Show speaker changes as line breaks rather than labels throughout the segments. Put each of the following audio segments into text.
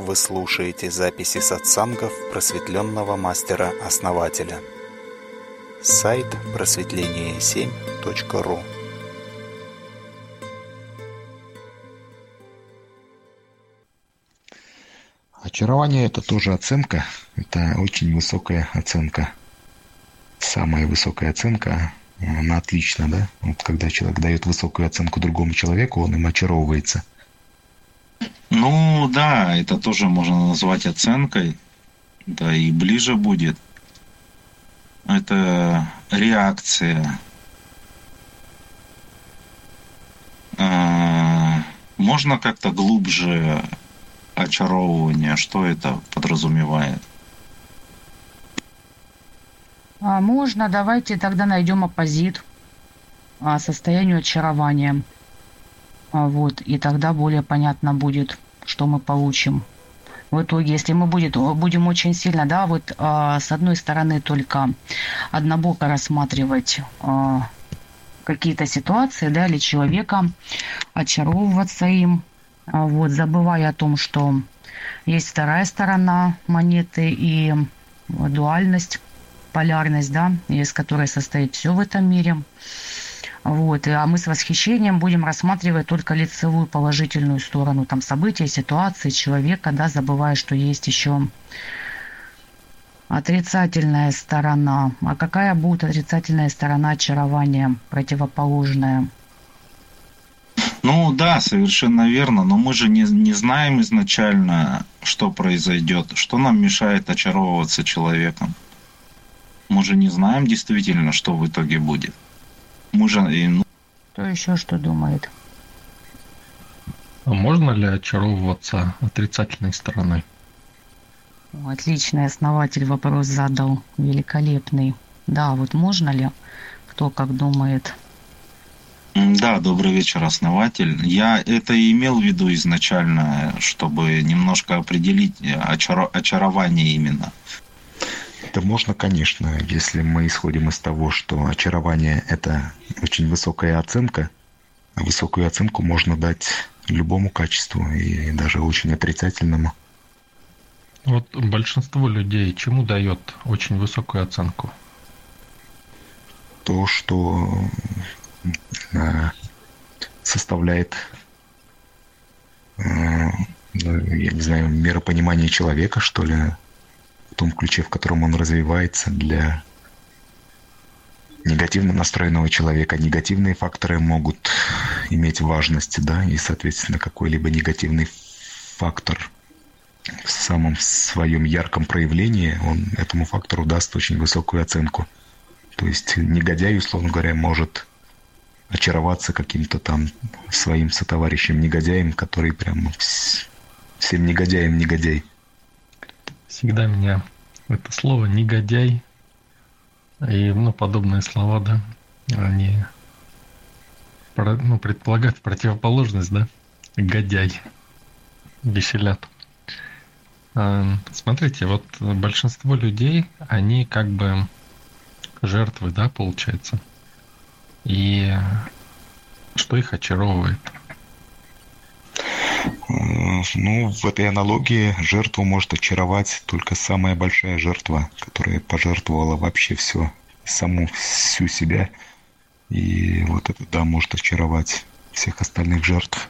Вы слушаете записи сатсангов просветленного мастера-основателя. Сайт просветление7.ру
Очарование – это тоже оценка, это очень высокая оценка. Самая высокая оценка, она отлична, да? Вот когда человек дает высокую оценку другому человеку, он им очаровывается.
Ну да, это тоже можно назвать оценкой, да и ближе будет. Это реакция. А, можно как-то глубже очаровывание, что это подразумевает?
А можно, давайте тогда найдем оппозит а, состоянию очарования. А, вот, и тогда более понятно будет, что мы получим. В итоге, если мы будет, будем очень сильно, да, вот а, с одной стороны только однобоко рассматривать а, какие-то ситуации, да, или человека, очаровываться им, а, вот, забывая о том, что есть вторая сторона монеты и дуальность, полярность, да, из которой состоит все в этом мире. Вот. А мы с восхищением будем рассматривать только лицевую положительную сторону там события, ситуации, человека, да, забывая, что есть еще отрицательная сторона. А какая будет отрицательная сторона очарования, противоположная?
Ну да, совершенно верно, но мы же не, не знаем изначально, что произойдет, что нам мешает очаровываться человеком. Мы же не знаем действительно, что в итоге будет. Мы же... Ну...
Кто еще что думает?
А можно ли очаровываться отрицательной стороной?
Отличный основатель вопрос задал, великолепный. Да, вот можно ли? Кто как думает?
Да, добрый вечер, основатель. Я это и имел в виду изначально, чтобы немножко определить очаро- очарование именно.
Это можно, конечно, если мы исходим из того, что очарование – это очень высокая оценка. А высокую оценку можно дать любому качеству, и даже очень отрицательному.
Вот большинство людей чему дает очень высокую оценку?
То, что составляет, ну, я не знаю, миропонимание человека, что ли, том ключе, в котором он развивается для негативно настроенного человека. Негативные факторы могут иметь важность, да, и, соответственно, какой-либо негативный фактор в самом своем ярком проявлении, он этому фактору даст очень высокую оценку. То есть негодяй, условно говоря, может очароваться каким-то там своим сотоварищем негодяем, который прям всем негодяем негодяй.
Всегда меня это слово негодяй и ну, подобные слова, да, они ну, предполагают противоположность, да, годяй, веселят. А, смотрите, вот большинство людей, они как бы жертвы, да, получается. И что их очаровывает?
Ну, в этой аналогии жертву может очаровать только самая большая жертва, которая пожертвовала вообще все, саму всю себя. И вот это, да, может очаровать всех остальных жертв.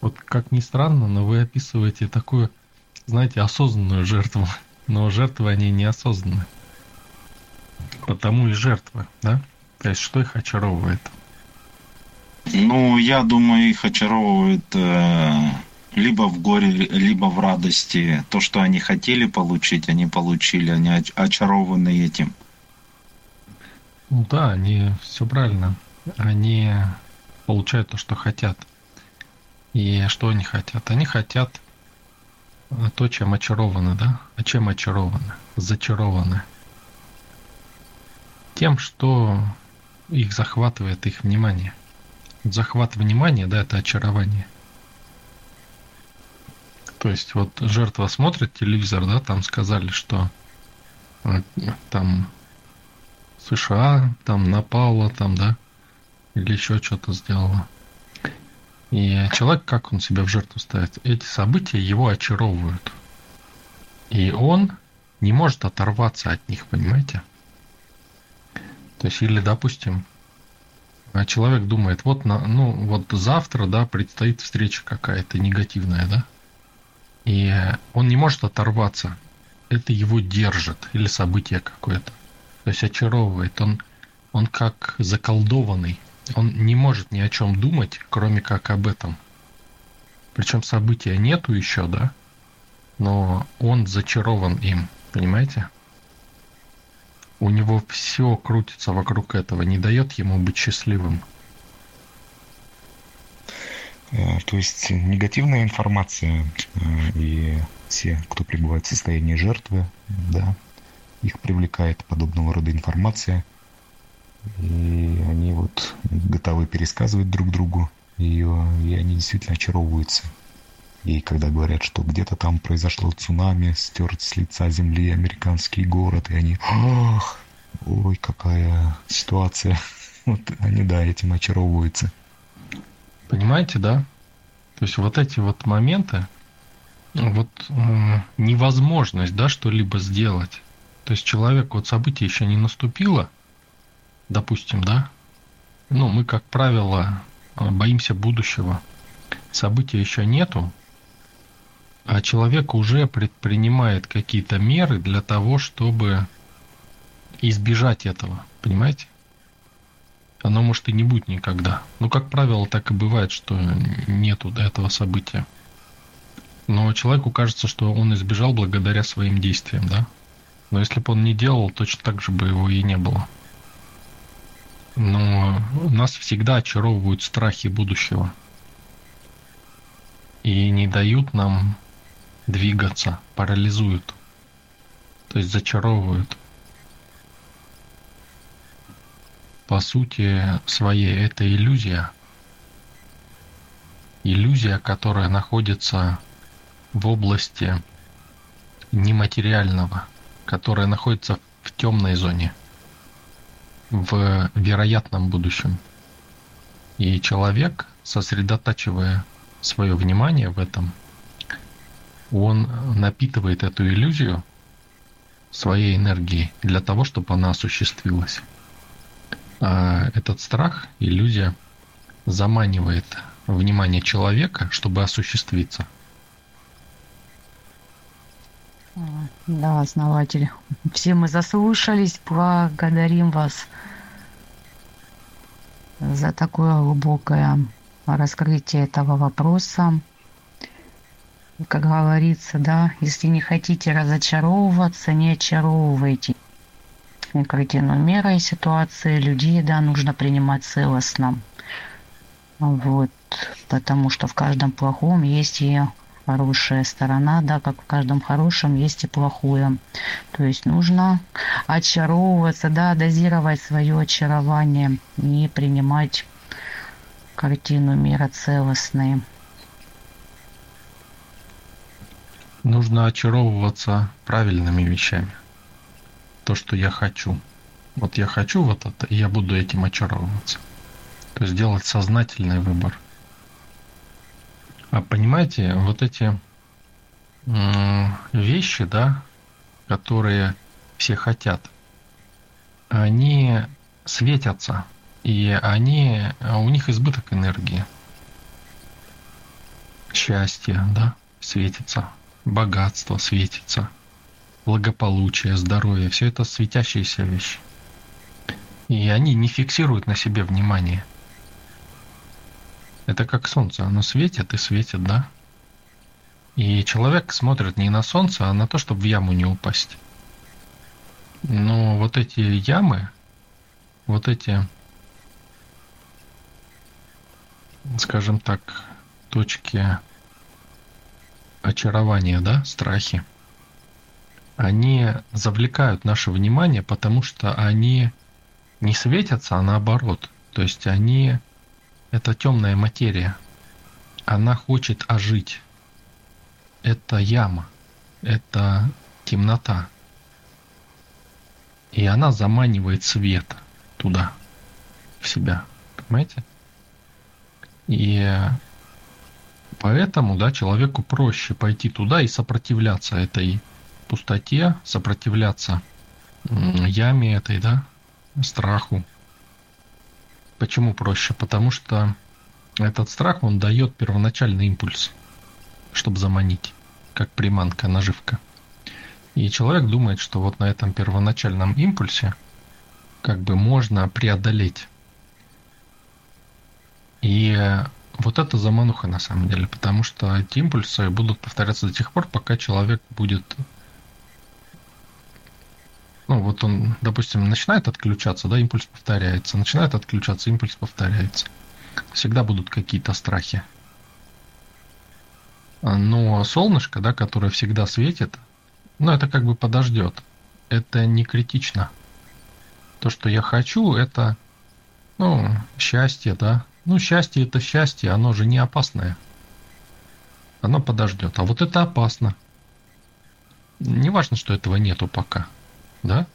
Вот как ни странно, но вы описываете такую, знаете, осознанную жертву. Но жертвы, они неосознанны. Потому и жертвы, да? То есть что их очаровывает?
Ну, я думаю, их очаровывает э, либо в горе, либо в радости. То, что они хотели получить, они получили, они очарованы этим.
Ну да, они все правильно. Они получают то, что хотят. И что они хотят? Они хотят то, чем очарованы, да? А чем очарованы? Зачарованы. Тем, что их захватывает их внимание. Захват внимания, да, это очарование. То есть вот жертва смотрит телевизор, да, там сказали, что э, там США там напала, там, да, или еще что-то сделала. И человек, как он себя в жертву ставит? Эти события его очаровывают. И он не может оторваться от них, понимаете? То есть, или, допустим, человек думает, вот, на, ну, вот завтра, да, предстоит встреча какая-то негативная, да, и он не может оторваться. Это его держит, или событие какое-то. То есть очаровывает. Он, он как заколдованный. Он не может ни о чем думать, кроме как об этом. Причем события нету еще, да? Но он зачарован им, понимаете? У него все крутится вокруг этого, не дает ему быть счастливым.
Э, то есть негативная информация э, и все, кто пребывает в состоянии жертвы, да, их привлекает подобного рода информация, и они вот готовы пересказывать друг другу ее, и они действительно очаровываются. И когда говорят, что где-то там произошло цунами, стерт с лица земли американский город, и они, ах, ой, какая ситуация. Вот они, да, этим очаровываются.
Понимаете, да? То есть вот эти вот моменты, вот э, невозможность, да, что-либо сделать. То есть человек, вот событие еще не наступило, допустим, да, ну, мы, как правило, э, боимся будущего. События еще нету, а человек уже предпринимает какие-то меры для того, чтобы избежать этого, понимаете? оно может и не будет никогда. Ну, как правило, так и бывает, что нету этого события. Но человеку кажется, что он избежал благодаря своим действиям, да? Но если бы он не делал, точно так же бы его и не было. Но нас всегда очаровывают страхи будущего. И не дают нам двигаться, парализуют. То есть зачаровывают. по сути своей это иллюзия. Иллюзия, которая находится в области нематериального, которая находится в темной зоне, в вероятном будущем. И человек, сосредотачивая свое внимание в этом, он напитывает эту иллюзию своей энергией для того, чтобы она осуществилась. А, этот страх, иллюзия заманивает внимание человека, чтобы осуществиться.
Да, основатель. Все мы заслушались, благодарим вас за такое глубокое раскрытие этого вопроса. Как говорится, да, если не хотите разочаровываться, не очаровывайте картину мира и ситуации людей, да, нужно принимать целостно. Вот, потому что в каждом плохом есть и хорошая сторона, да, как в каждом хорошем есть и плохое. То есть нужно очаровываться, да, дозировать свое очарование и принимать картину мира целостной.
Нужно очаровываться правильными вещами то, что я хочу. Вот я хочу вот это, и я буду этим очаровываться. То есть делать сознательный выбор. А понимаете, вот эти вещи, да, которые все хотят, они светятся, и они, у них избыток энергии. Счастье, да, светится, богатство светится – благополучие, здоровье, все это светящиеся вещи. И они не фиксируют на себе внимание. Это как солнце, оно светит и светит, да? И человек смотрит не на солнце, а на то, чтобы в яму не упасть. Но вот эти ямы, вот эти, скажем так, точки очарования, да, страхи – они завлекают наше внимание, потому что они не светятся, а наоборот. То есть они это темная материя. Она хочет ожить. Это яма. Это темнота. И она заманивает свет туда, в себя. Понимаете? И Поэтому, да, человеку проще пойти туда и сопротивляться этой пустоте, сопротивляться яме этой, да, страху. Почему проще? Потому что этот страх, он дает первоначальный импульс, чтобы заманить, как приманка, наживка. И человек думает, что вот на этом первоначальном импульсе как бы можно преодолеть. И вот это замануха на самом деле, потому что эти импульсы будут повторяться до тех пор, пока человек будет ну, вот он, допустим, начинает отключаться, да, импульс повторяется, начинает отключаться, импульс повторяется. Всегда будут какие-то страхи. Но солнышко, да, которое всегда светит, ну, это как бы подождет. Это не критично. То, что я хочу, это, ну, счастье, да. Ну, счастье это счастье, оно же не опасное. Оно подождет. А вот это опасно. Не важно, что этого нету пока да,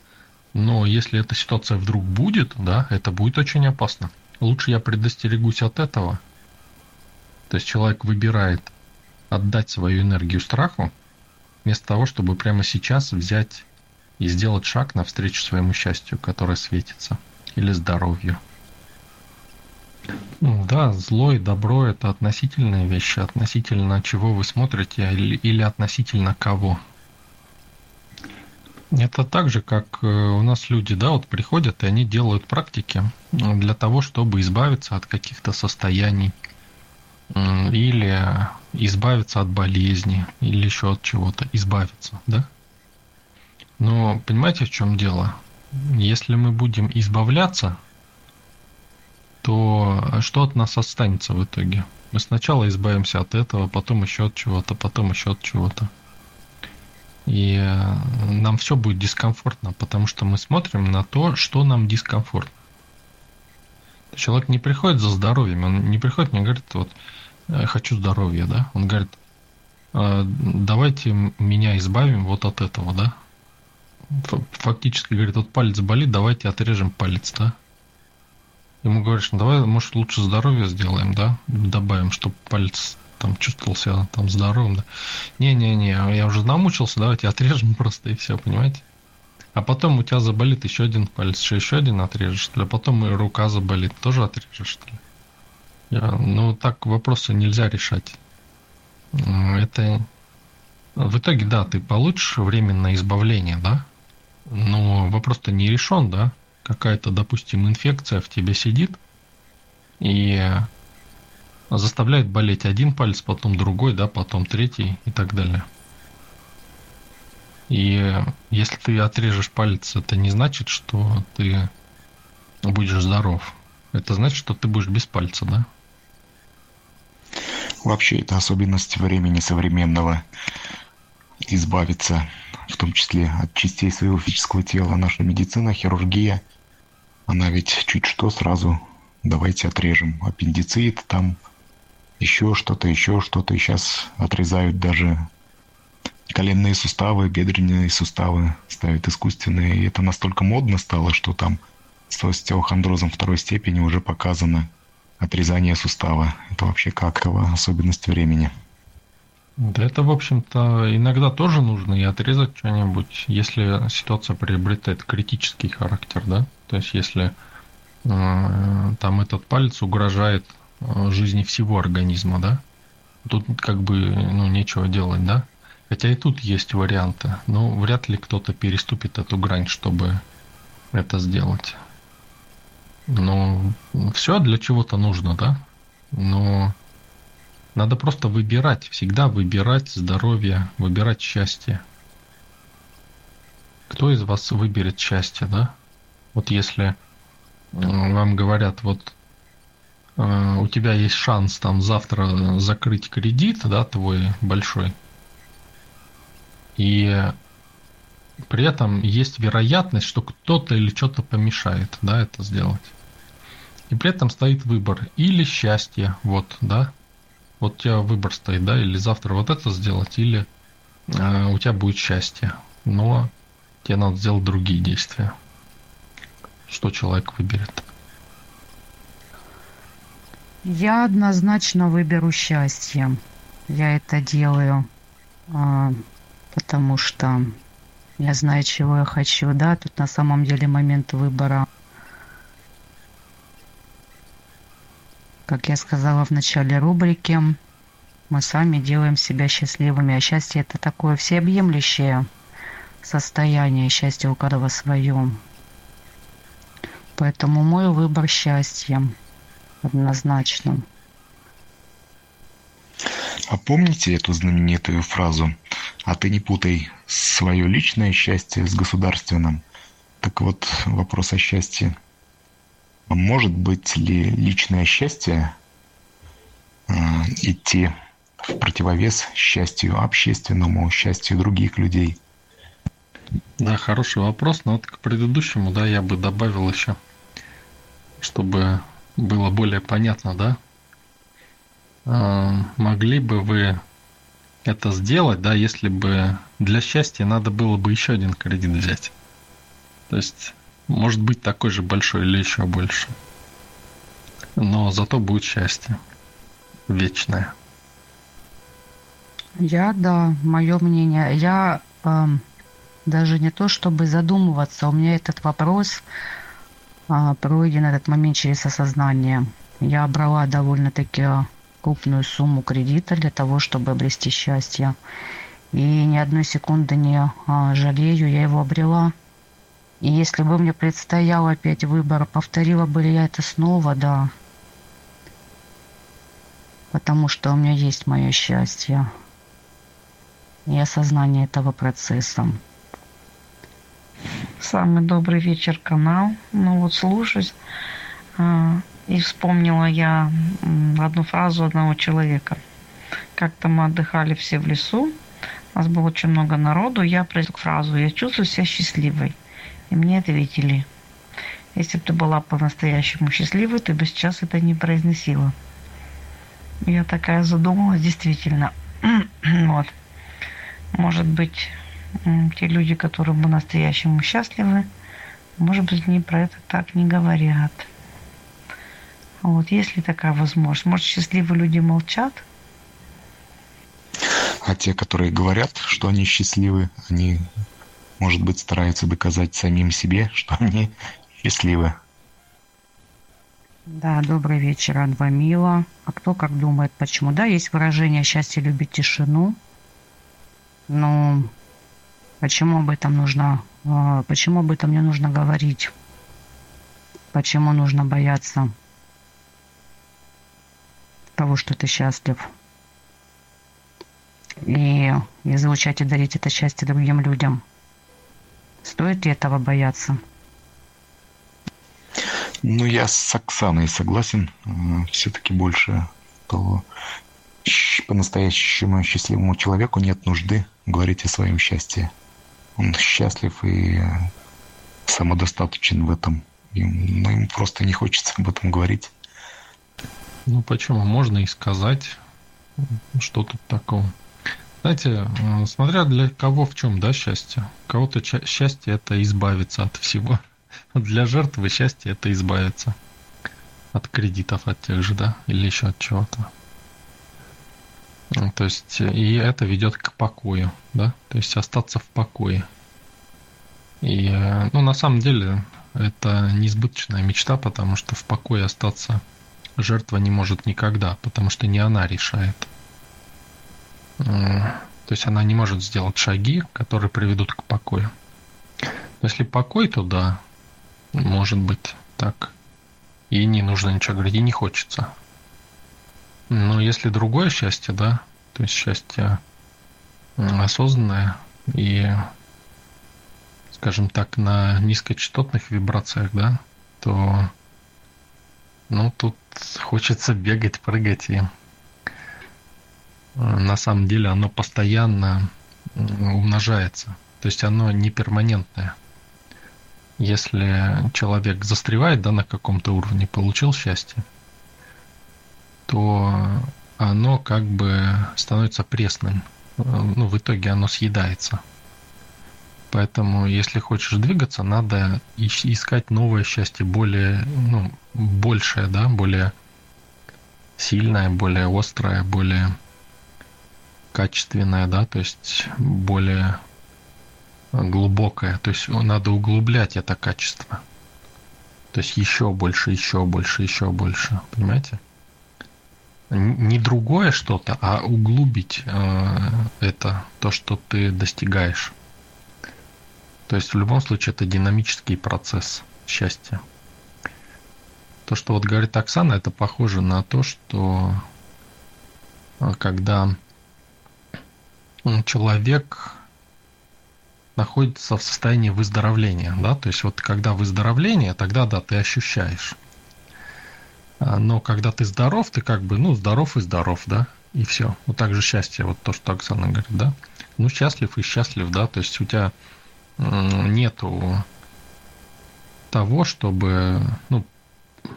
но если эта ситуация вдруг будет, да, это будет очень опасно. Лучше я предостерегусь от этого. То есть человек выбирает отдать свою энергию страху, вместо того, чтобы прямо сейчас взять и сделать шаг навстречу своему счастью, которое светится, или здоровью. Ну, да, зло и добро – это относительные вещи, относительно чего вы смотрите или, относительно кого. Это так же, как э, у нас люди, да, вот приходят и они делают практики для того, чтобы избавиться от каких-то состояний или избавиться от болезни или еще от чего-то, избавиться, да? Но понимаете, в чем дело? Если мы будем избавляться, то что от нас останется в итоге? Мы сначала избавимся от этого, потом еще от чего-то, потом еще от чего-то. И э, нам все будет дискомфортно, потому что мы смотрим на то, что нам дискомфортно. Человек не приходит за здоровьем, он не приходит мне говорит, вот, «Э, хочу здоровья, да? Он говорит, «Э, давайте меня избавим вот от этого, да? Фактически говорит, вот палец болит, давайте отрежем палец, да? Ему говоришь, ну давай, может, лучше здоровье сделаем, да? Добавим, чтобы палец там чувствовал себя там здоровым. Да. Не-не-не, я уже намучился, давайте отрежем просто и все, понимаете? А потом у тебя заболит еще один палец, еще, еще один отрежешь, что ли? А потом и рука заболит, тоже отрежешь, что ли? Я, ну, так вопросы нельзя решать. Это... В итоге, да, ты получишь временное избавление, да? Но вопрос-то не решен, да? Какая-то, допустим, инфекция в тебе сидит, и заставляет болеть один палец, потом другой, да, потом третий и так далее. И если ты отрежешь палец, это не значит, что ты будешь здоров. Это значит, что ты будешь без пальца, да?
Вообще, это особенность времени современного. Избавиться, в том числе от частей своего физического тела. Наша медицина, хирургия, она ведь чуть что сразу давайте отрежем аппендицит, там еще что-то, еще что-то. И сейчас отрезают даже коленные суставы, бедренные суставы ставят искусственные. И это настолько модно стало, что там с остеохондрозом второй степени уже показано отрезание сустава. Это вообще как особенность времени.
Да это, в общем-то, иногда тоже нужно и отрезать что-нибудь, если ситуация приобретает критический характер, да? То есть если э, там этот палец угрожает Э, жизни всего организма, да? Тут как бы, ну, нечего делать, да? Хотя и тут есть варианты, но вряд ли кто-то переступит эту грань, чтобы это сделать. Но все для чего-то нужно, да? Но надо просто выбирать, всегда выбирать здоровье, выбирать счастье. Кто из вас выберет счастье, да? Вот если вам говорят, вот Э, у тебя есть шанс там завтра закрыть кредит, да, твой большой, и при этом есть вероятность, что кто-то или что-то помешает, да, это сделать. И при этом стоит выбор или счастье, вот, да, вот у тебя выбор стоит, да, или завтра вот это сделать, или э, у тебя будет счастье, но тебе надо сделать другие действия. Что человек выберет?
Я однозначно выберу счастье. я это делаю, а, потому что я знаю, чего я хочу, да, тут на самом деле момент выбора. Как я сказала в начале рубрики, мы сами делаем себя счастливыми, а счастье это такое всеобъемлющее состояние, счастье у каждого свое. Поэтому мой выбор счастья однозначно.
А помните эту знаменитую фразу «А ты не путай свое личное счастье с государственным»? Так вот, вопрос о счастье. Может быть ли личное счастье э, идти в противовес счастью общественному, счастью других людей?
Да, хороший вопрос, но вот к предыдущему, да, я бы добавил еще, чтобы было более понятно, да, а, могли бы вы это сделать, да, если бы для счастья надо было бы еще один кредит взять. То есть, может быть такой же большой или еще больше. Но зато будет счастье вечное.
Я, да, мое мнение. Я э, даже не то, чтобы задумываться, у меня этот вопрос э, пройден этот момент через осознание. Я брала довольно-таки крупную сумму кредита для того, чтобы обрести счастье. И ни одной секунды не а, жалею, я его обрела. И если бы мне предстоял опять выбор, повторила бы ли я это снова, да. Потому что у меня есть мое счастье. И осознание этого процесса.
Самый добрый вечер, канал. Ну вот слушаюсь. А, и вспомнила я одну фразу одного человека. Как-то мы отдыхали все в лесу, у нас было очень много народу, я произнесла фразу «Я чувствую себя счастливой». И мне ответили «Если бы ты была по-настоящему счастливой, ты бы сейчас это не произносила». Я такая задумалась, действительно. вот. Может быть, те люди, которые по-настоящему счастливы, может быть, они про это так не говорят. Вот, есть ли такая возможность? Может, счастливые люди молчат?
А те, которые говорят, что они счастливы, они, может быть, стараются доказать самим себе, что они счастливы.
Да, добрый вечер, Анвамила. А кто как думает, почему? Да, есть выражение «счастье любит тишину». Но почему об этом нужно, а, почему об этом не нужно говорить? Почему нужно бояться того, что ты счастлив. И излучать и дарить это счастье другим людям. Стоит ли этого бояться?
Ну, я с Оксаной согласен. Э, Все-таки больше того, по-настоящему счастливому человеку нет нужды говорить о своем счастье. Он счастлив и самодостаточен в этом. Но ему просто не хочется об этом говорить.
Ну почему? Можно и сказать, что тут такого. Знаете, э, смотря для кого в чем, да, счастье. Кого-то счастье это избавиться от всего. Для жертвы счастье это избавиться от кредитов, от тех же, да, или еще от чего-то. То есть, и это ведет к покою, да, то есть остаться в покое. И, э, ну, на самом деле, это несбыточная мечта, потому что в покое остаться – жертва не может никогда, потому что не она решает. То есть она не может сделать шаги, которые приведут к покою. Если покой, то да, может быть так. И не нужно ничего говорить, и не хочется. Но если другое счастье, да, то есть счастье осознанное и, скажем так, на низкочастотных вибрациях, да, то ну, тут хочется бегать, прыгать, и на самом деле оно постоянно умножается. То есть оно не перманентное. Если человек застревает да, на каком-то уровне, получил счастье, то оно как бы становится пресным. Э, ну, в итоге оно съедается. Поэтому, если хочешь двигаться, надо искать новое счастье, более, ну, большее, да, более сильное, более острое, более качественное, да, то есть более глубокое. То есть надо углублять это качество. То есть еще больше, еще больше, еще больше. Понимаете? Не другое что-то, а углубить э, это, то, что ты достигаешь. То есть в любом случае это динамический процесс счастья. То, что вот говорит Оксана, это похоже на то, что э, когда человек находится в состоянии выздоровления, да, то есть вот когда выздоровление, тогда да, ты ощущаешь. А, но когда ты здоров, ты как бы, ну, здоров и здоров, да, и все. Вот так же счастье, вот то, что Оксана говорит, да. Ну, счастлив и счастлив, да, то есть у тебя нету того, чтобы, ну,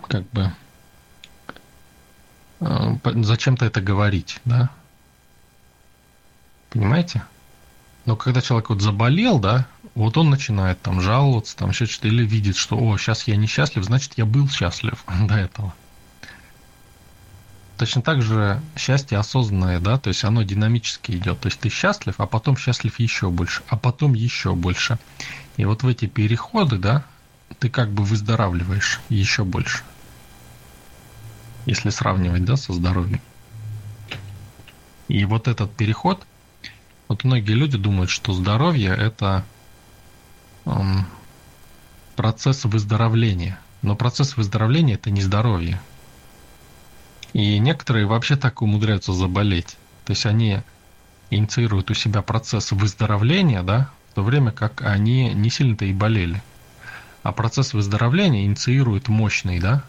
как бы, а, зачем-то это говорить, да. Понимаете? Но когда человек вот заболел, да, вот он начинает там жаловаться, там еще что-то, или видит, что, о, сейчас я несчастлив, значит, я был счастлив до этого. Точно так же счастье осознанное, да, то есть оно динамически идет. То есть ты счастлив, а потом счастлив еще больше, а потом еще больше. И вот в эти переходы, да, ты как бы выздоравливаешь еще больше. Если сравнивать, да, со здоровьем. И вот этот переход, вот многие люди думают, что здоровье это эм, процесс выздоровления. Но процесс выздоровления это не здоровье. И некоторые вообще так умудряются заболеть. То есть они инициируют у себя процесс выздоровления, да, в то время как они не сильно-то и болели. А процесс выздоровления инициирует мощный, да,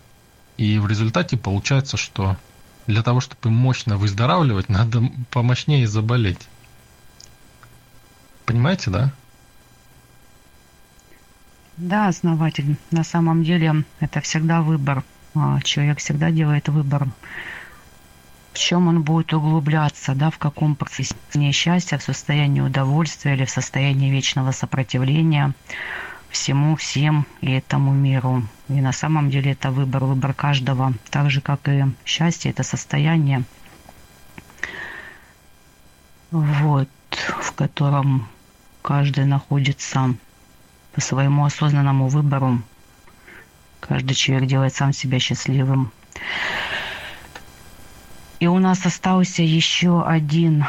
и в результате получается, что для того, чтобы мощно выздоравливать, надо помощнее заболеть. Понимаете, да?
Да, основатель. На самом деле это всегда выбор. А, человек всегда делает выбор. В чем он будет углубляться, да, в каком процессе счастья, в состоянии удовольствия или в состоянии вечного сопротивления всему, всем и этому миру. И на самом деле это выбор, выбор каждого. Так же, как и счастье, это состояние, вот, в котором каждый находится по своему осознанному выбору. Каждый человек делает сам себя счастливым. И у нас остался еще один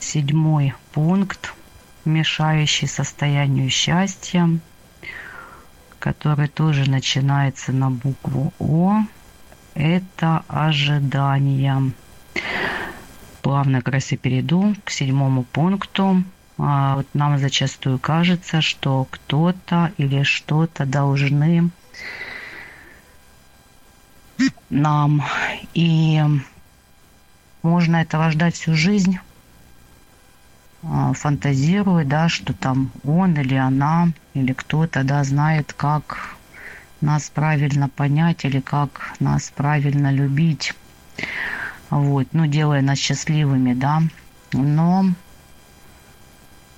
седьмой пункт, мешающий состоянию счастья, который тоже начинается на букву О. Это ожидание. Плавно как раз и перейду к седьмому пункту. А, вот нам зачастую кажется, что кто-то или что-то должны нам. И можно этого ждать всю жизнь, а, фантазируя, да, что там он или она, или кто-то, да, знает, как нас правильно понять или как нас правильно любить. Вот, ну, делая нас счастливыми, да. Но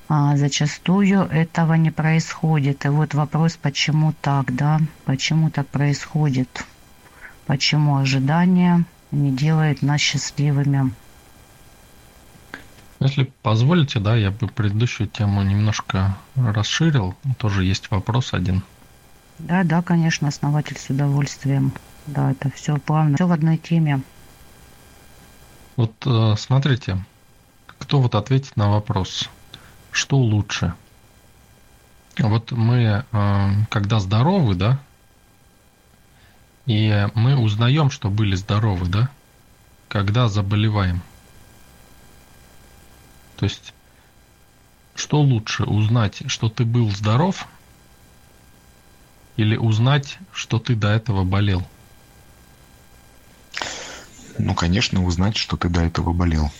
а зачастую этого не происходит. И вот вопрос, почему так, да? Почему так происходит? Почему ожидание не делает нас счастливыми?
Если позволите, да, я бы предыдущую тему немножко расширил. Тоже есть вопрос один.
Да, да, конечно, основатель с удовольствием. Да, это все плавно, все в одной теме.
Вот э, смотрите, кто вот ответит на вопрос, что лучше? Вот мы, э, когда здоровы, да, и мы узнаем, что были здоровы, да, когда заболеваем. То есть, что лучше, узнать, что ты был здоров, или узнать, что ты до этого болел?
Ну, конечно, узнать, что ты до этого болел.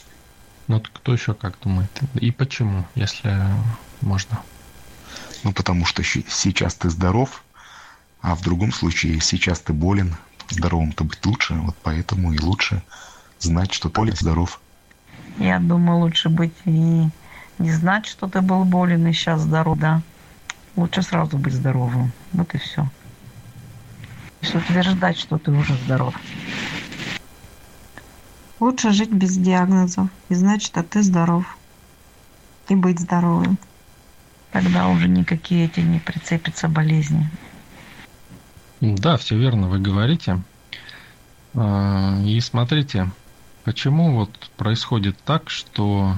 Ну, кто еще как думает? И почему, если можно?
Ну, потому что сейчас ты здоров, а в другом случае сейчас ты болен. Здоровым-то быть лучше, вот поэтому и лучше знать, что ты болен, здоров.
Я думаю, лучше быть и не знать, что ты был болен и сейчас здоров, да. Лучше сразу быть здоровым. Вот и все. Если утверждать, что ты уже здоров.
Лучше жить без диагнозов. И значит, а ты здоров. И быть здоровым.
Тогда уже никакие эти не прицепятся болезни.
Да, все верно вы говорите. А, и смотрите, почему вот происходит так, что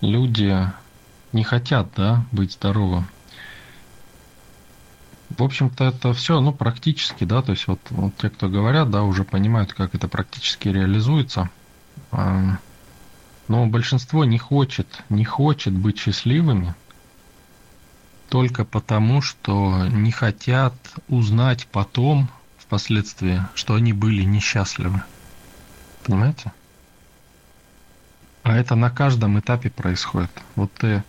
люди не хотят, да, быть здоровы. В общем-то, это все, ну, практически, да, то есть вот, вот те, кто говорят, да, уже понимают, как это практически реализуется. Но большинство не хочет, не хочет быть счастливыми только потому, что не хотят узнать потом, впоследствии, что они были несчастливы. Понимаете? А это на каждом этапе происходит. Вот ты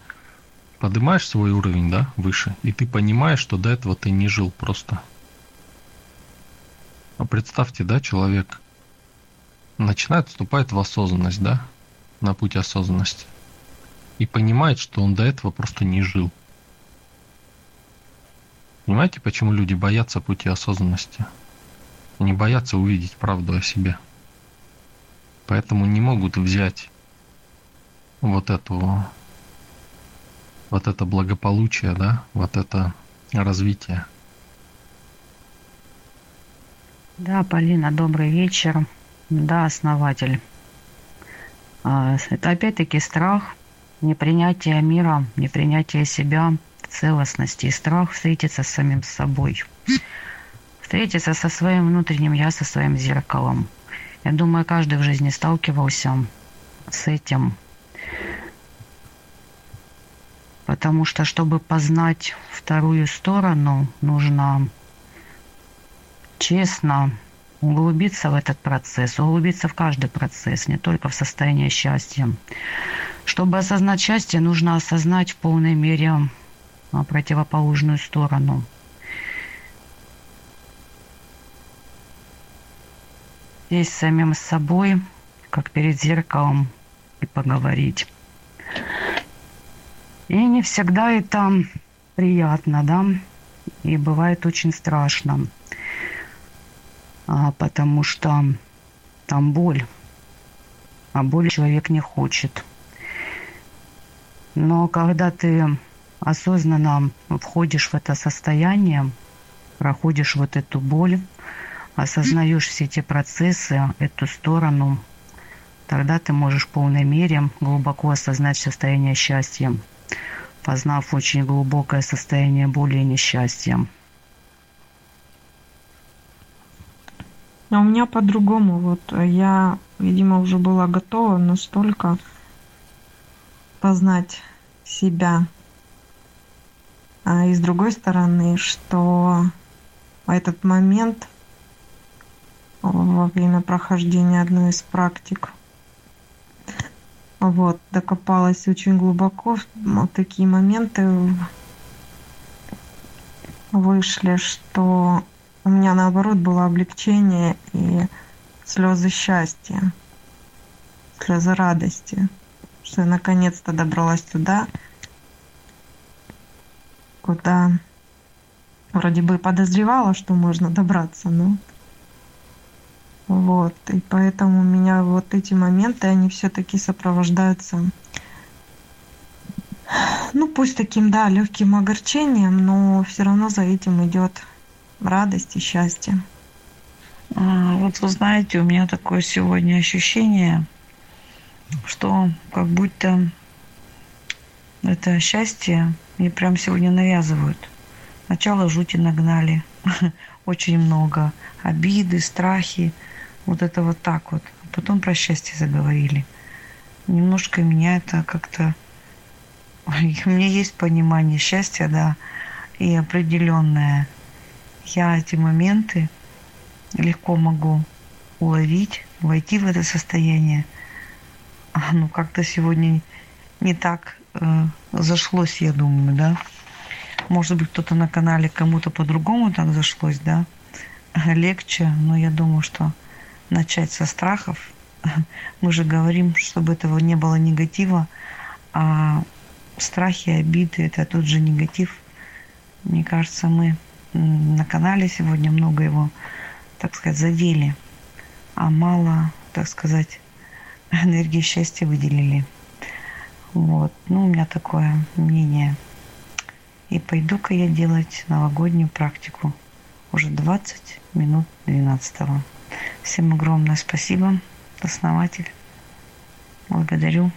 поднимаешь свой уровень, да, выше, и ты понимаешь, что до этого ты не жил просто. А представьте, да, человек начинает вступать в осознанность, да, на путь осознанности, и понимает, что он до этого просто не жил. Понимаете, почему люди боятся пути осознанности? Они боятся увидеть правду о себе. Поэтому не могут взять вот эту вот это благополучие, да, вот это развитие.
Да, Полина, добрый вечер. Да, основатель. А, это опять-таки страх, непринятие мира, непринятие себя, целостности и страх встретиться с самим собой. Встретиться со своим внутренним я, со своим зеркалом. Я думаю, каждый в жизни сталкивался с этим. Потому что, чтобы познать вторую сторону, нужно честно углубиться в этот процесс, углубиться в каждый процесс, не только в состояние счастья. Чтобы осознать счастье, нужно осознать в полной мере а, противоположную сторону. Здесь самим с собой, как перед зеркалом, и поговорить. И не всегда это приятно, да, и бывает очень страшно, а, потому что там боль, а боль человек не хочет. Но когда ты осознанно входишь в это состояние, проходишь вот эту боль, осознаешь все эти процессы, эту сторону, тогда ты можешь в полной мере глубоко осознать состояние счастья, познав очень глубокое состояние боли и несчастья.
А у меня по-другому. Вот я, видимо, уже была готова настолько познать себя, а, и с другой стороны, что этот момент во время прохождения одной из практик вот, докопалась очень глубоко. Вот такие моменты вышли, что у меня наоборот было облегчение и слезы счастья, слезы радости, что я наконец-то добралась туда, куда вроде бы подозревала, что можно добраться, но вот, и поэтому у меня вот эти моменты, они все-таки сопровождаются, ну пусть таким, да, легким огорчением, но все равно за этим идет радость и счастье.
А, вот вы знаете, у меня такое сегодня ощущение, что как будто это счастье мне прям сегодня навязывают. Сначала жути нагнали, очень много. Обиды, страхи, вот это вот так вот. Потом про счастье заговорили. Немножко меня это как-то... У меня есть понимание счастья, да, и определенное. Я эти моменты легко могу уловить, войти в это состояние. А, ну, как-то сегодня не так э, зашлось, я думаю, да. Может быть, кто-то на канале кому-то по-другому так зашлось, да. Легче, но я думаю, что начать со страхов. Мы же говорим, чтобы этого не было негатива, а страхи, обиды – это тот же негатив. Мне кажется, мы на канале сегодня много его, так сказать, задели, а мало, так сказать, энергии счастья выделили. Вот. Ну, у меня такое мнение. И пойду-ка я делать новогоднюю практику. Уже 20 минут 12 -го. Всем огромное спасибо, основатель. Благодарю.